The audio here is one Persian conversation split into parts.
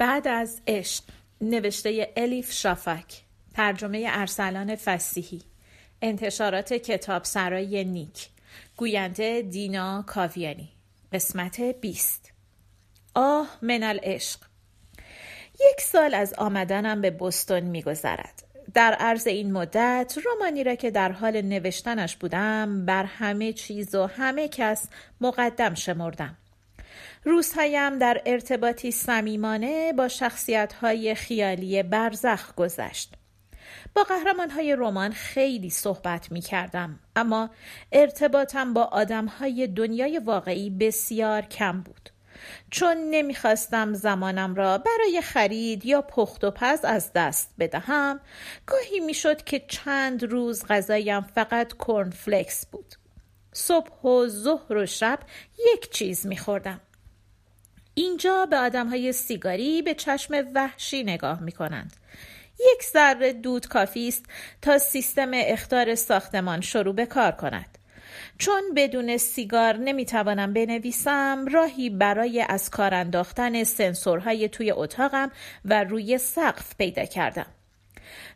بعد از عشق نوشته الیف شافک ترجمه ارسلان فسیحی انتشارات کتاب سرای نیک گوینده دینا کاویانی قسمت 20 آه من العشق. یک سال از آمدنم به بستون میگذرد. در عرض این مدت رومانی را که در حال نوشتنش بودم بر همه چیز و همه کس مقدم شمردم. روزهایم در ارتباطی صمیمانه با شخصیت‌های خیالی برزخ گذشت. با قهرمانهای رمان خیلی صحبت می کردم اما ارتباطم با آدمهای دنیای واقعی بسیار کم بود. چون نمی‌خواستم زمانم را برای خرید یا پخت و پز از دست بدهم گاهی می‌شد که چند روز غذایم فقط فلکس بود صبح و ظهر و شب یک چیز میخوردم اینجا به آدم های سیگاری به چشم وحشی نگاه می کنند. یک ذره دود کافی است تا سیستم اختار ساختمان شروع به کار کند. چون بدون سیگار نمی‌توانم بنویسم راهی برای از کار انداختن سنسورهای توی اتاقم و روی سقف پیدا کردم.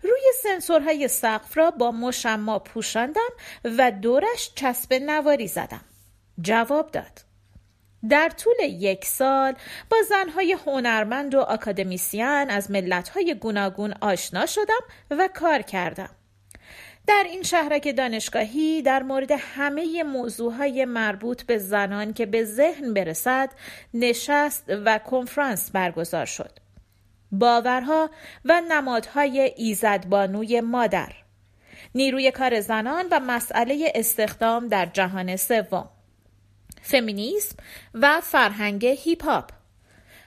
روی سنسورهای سقف را با مشما پوشاندم و دورش چسب نواری زدم. جواب داد. در طول یک سال با زنهای هنرمند و اکادمیسیان از ملتهای گوناگون آشنا شدم و کار کردم. در این شهرک دانشگاهی در مورد همه موضوعهای مربوط به زنان که به ذهن برسد نشست و کنفرانس برگزار شد. باورها و نمادهای ایزدبانوی مادر نیروی کار زنان و مسئله استخدام در جهان سوم فمینیسم و فرهنگ هیپ هاپ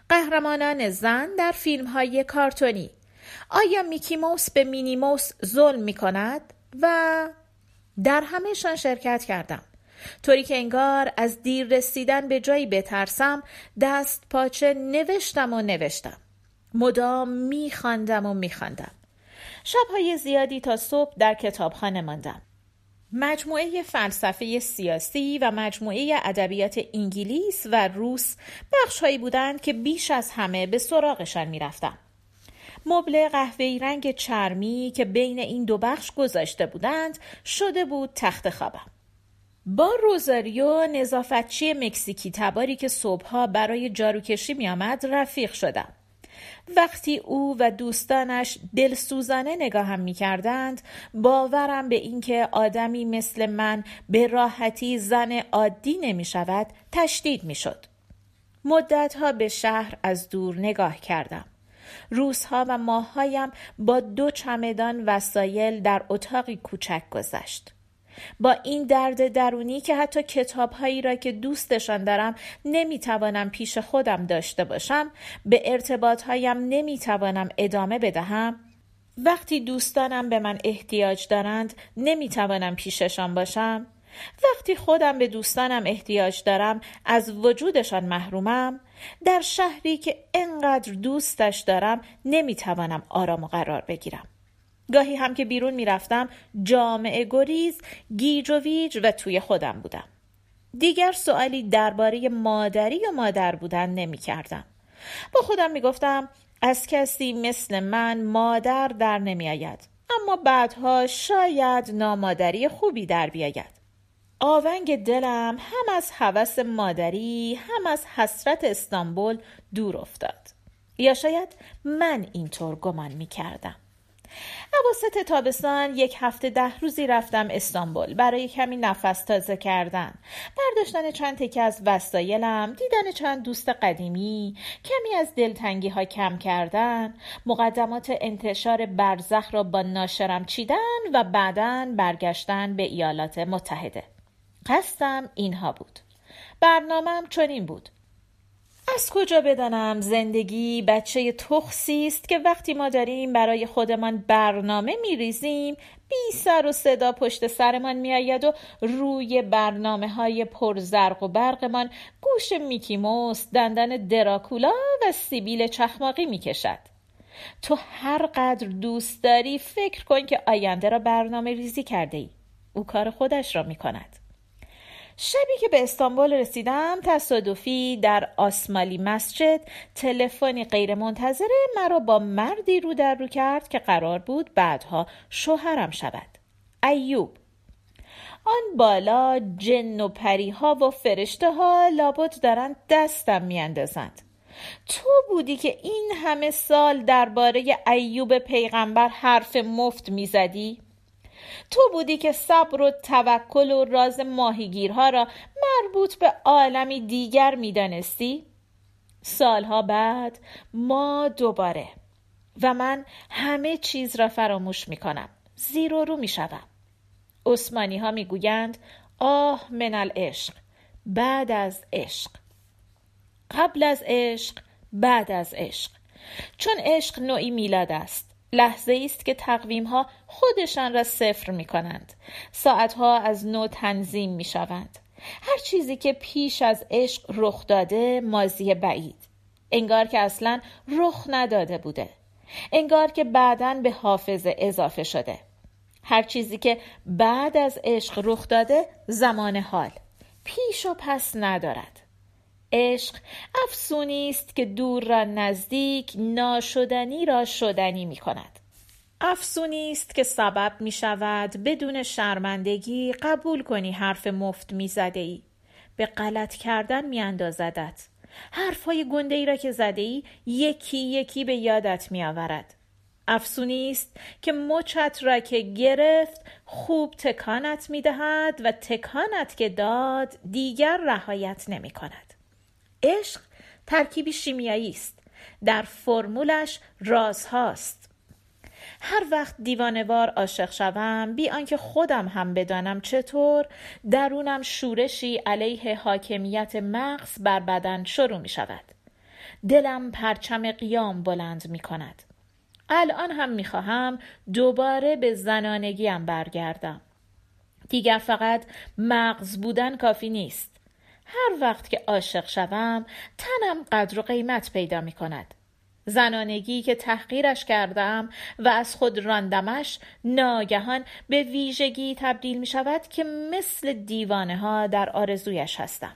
قهرمانان زن در فیلم های کارتونی. آیا میکی موس به مینی موس ظلم می کند و در همهشان شرکت کردم. طوری که انگار از دیر رسیدن به جایی بترسم دست پاچه نوشتم و نوشتم. مدام میخواندم و میخواندم. شبهای زیادی تا صبح در کتابخانه ماندم. مجموعه فلسفه سیاسی و مجموعه ادبیات انگلیس و روس بخشهایی بودند که بیش از همه به سراغشان می‌رفتم. مبل قهوه‌ای رنگ چرمی که بین این دو بخش گذاشته بودند شده بود تخت خوابم. با روزاریو نظافتچی مکزیکی تباری که صبحها برای جاروکشی میآمد رفیق شدم. وقتی او و دوستانش دلسوزانه نگاهم می کردند باورم به اینکه آدمی مثل من به راحتی زن عادی نمی شود تشدید می شد. مدتها به شهر از دور نگاه کردم. روزها و ماههایم با دو چمدان وسایل در اتاقی کوچک گذشت. با این درد درونی که حتی کتابهایی را که دوستشان دارم نمی‌توانم پیش خودم داشته باشم به ارتباطهایم نمی‌توانم ادامه بدهم. وقتی دوستانم به من احتیاج دارند نمی‌توانم پیششان باشم. وقتی خودم به دوستانم احتیاج دارم از وجودشان محرومم. در شهری که انقدر دوستش دارم نمی‌توانم آرام و قرار بگیرم. گاهی هم که بیرون می‌رفتم جامعه گریز گیج و ویج و توی خودم بودم دیگر سوالی درباره مادری و مادر بودن نمی کردم. با خودم می گفتم از کسی مثل من مادر در نمی آید. اما بعدها شاید نامادری خوبی در بیاید. آونگ دلم هم از هوس مادری هم از حسرت استانبول دور افتاد. یا شاید من اینطور گمان می کردم. عواسط تابستان یک هفته ده روزی رفتم استانبول. برای کمی نفس تازه کردن. برداشتن چند تکه از وسایلم دیدن چند دوست قدیمی کمی از دلتنگی ها کم کردن. مقدمات انتشار برزخ را با ناشرم چیدن و بعدا برگشتن به ایالات متحده. قصدم اینها بود. برنامهم چنین بود. از کجا بدانم زندگی بچه تخصی است که وقتی ما داریم برای خودمان برنامه میریزیم بی سر و صدا پشت سرمان میآید و روی برنامه های پرزرق و برقمان گوش میکیموس دندان دراکولا و سیبیل چخماقی می‌کشد. تو هر قدر دوست داری فکر کن که آینده را برنامه ریزی کرده ای. او کار خودش را می کند شبی که به استانبول رسیدم تصادفی در آسمالی مسجد. تلفنی غیرمنتظره مرا با مردی رو در رو کرد که قرار بود بعدها شوهرم شود. ایوب. آن بالا جن و پریها و فرشته ها لابد دارند دستم میاندازند. تو بودی که این همه سال درباره ایوب پیغمبر حرف مفت می‌زدی؟ تو بودی که صبر و توکل و راز ماهیگیرها را مربوط به عالمی دیگر می‌دانستی؟ سالها بعد ما دوباره و من همه چیز را فراموش می کنم زیر و رو می شدم. عثمانی ها می گویند آه من العشق بعد از عشق. قبل از عشق بعد از عشق. چون عشق نوعی میلاد است. لحظه است که تقویم ها خودشان را صفر می کنند ساعت ها از نو تنظیم می شوند هر چیزی که پیش از عشق رخ داده مازی بعید. انگار که اصلا رخ نداده بوده. انگار که بعدا به حافظه اضافه شده. هر چیزی که بعد از عشق رخ داده زمان حال. پیش و پس ندارد. عشق افسونی است که دور را نزدیک ناشدنی را شدنی می کند افسونی است که سبب می شود بدون شرمندگی قبول کنی حرف مفت می زده ای. به غلط کردن می اندازدت. حرفهای گنده ای را که زده ای یکی یکی به یادت می آورد. افسونی است که مچت را که گرفت خوب تکانت می دهد و تکانت که داد دیگر رهایت نمی کند. عشق ترکیبی شیمیایی است. در فرمولش رازهاست هر وقت دیوانوار عاشق شوم بی آنکه خودم هم بدانم چطور درونم شورشی علیه حاکمیت مغز بر بدن شروع می شود. دلم پرچم قیام بلند می کند. الان هم می خواهم دوباره به زنانگیم برگردم. دیگر فقط مغز بودن کافی نیست. هر وقت که عاشق شوم تنم قدر و قیمت پیدا می کند. زنانگی که تحقیرش کردم و از خود راندمش ناگهان به ویژگی تبدیل می شود که مثل دیوانه ها در آرزویش هستم.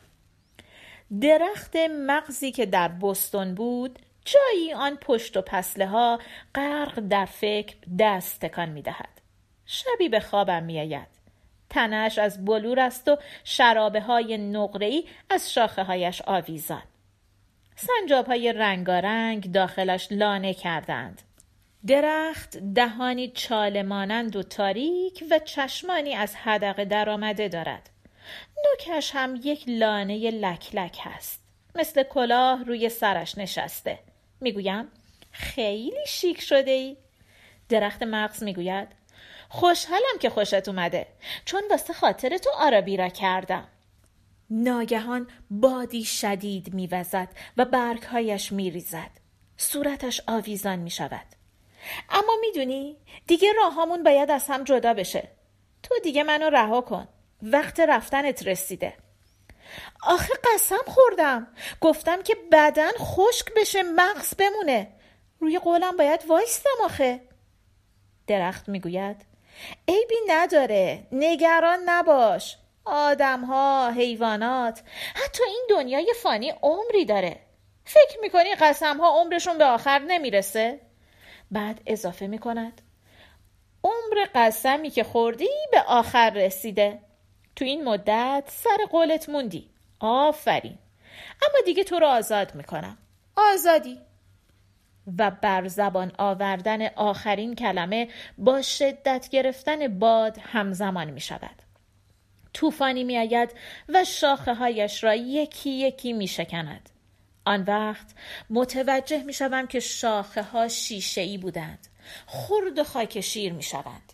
درخت مغزی که در بستون بود جایی آن پشت و پسله ها غرق در فکر دست تکان می دهد. شبی به خوابم می آید. تنش از بلور است و شرابه های نقره‌ای از شاخه هایش آویزان. سنجاب های رنگارنگ داخلش لانه کردند. درخت دهانی چاله مانند و تاریک و چشمانی از حدقه درآمده دارد. نوکش هم یک لانه لک لک هست مثل کلاه روی سرش نشسته. می‌گویم خیلی شیک شده ای درخت مغز می‌گوید خوشحالم که خوشت اومده. چون واسه خاطر تو آرابی را کردم. ناگهان بادی شدید میوزد و برگهایش میریزد. صورتش آویزان می‌شود. اما می‌دونی دیگه راهامون باید از هم جدا بشه. تو دیگه منو رها کن. وقت رفتنت رسیده. آخه قسم خوردم. گفتم که بدن خشک بشه مغز بمونه. روی قولم باید وایستم آخه. درخت می‌گوید عیبی نداره نگران نباش. آدم ها حیوانات حتی این دنیای فانی عمری داره. فکر می‌کنی قسم ها عمرشون به آخر نمی‌رسه؟ بعد اضافه می‌کند. عمر قسمی که خوردی به آخر رسیده. تو این مدت سر قولت موندی. آفرین. اما دیگه تو رو آزاد می‌کنم. آزادی. و بر زبان آوردن آخرین کلمه با شدت گرفتن باد همزمان می شود. طوفانی می آید و شاخه هایش را یکی یکی می شکند. آن وقت متوجه می شوم که شاخه ها شیشه ای بودند. خرد و خاک شیر می شوند.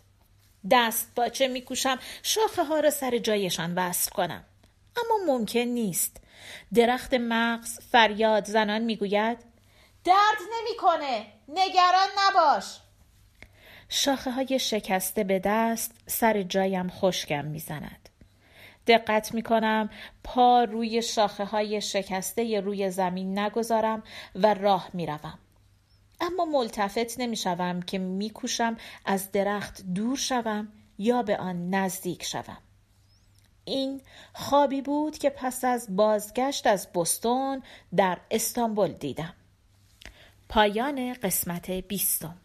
دست باچه می کوشم شاخه ها را سر جایشان وصل کنم. اما ممکن نیست. درخت مغز فریاد زنان می گوید درد نمی‌کنه نگران نباش شاخه های شکسته به دست سر جایم خشکم می‌زند دقت می کنم پا روی شاخه های شکسته روی زمین نگذارم و راه می روم. اما ملتفت نمی شوم که می کوشم از درخت دور شوم یا به آن نزدیک شوم. این خوابی بود که پس از بازگشت از بستون در استانبول دیدم پایان قسمت بیستم.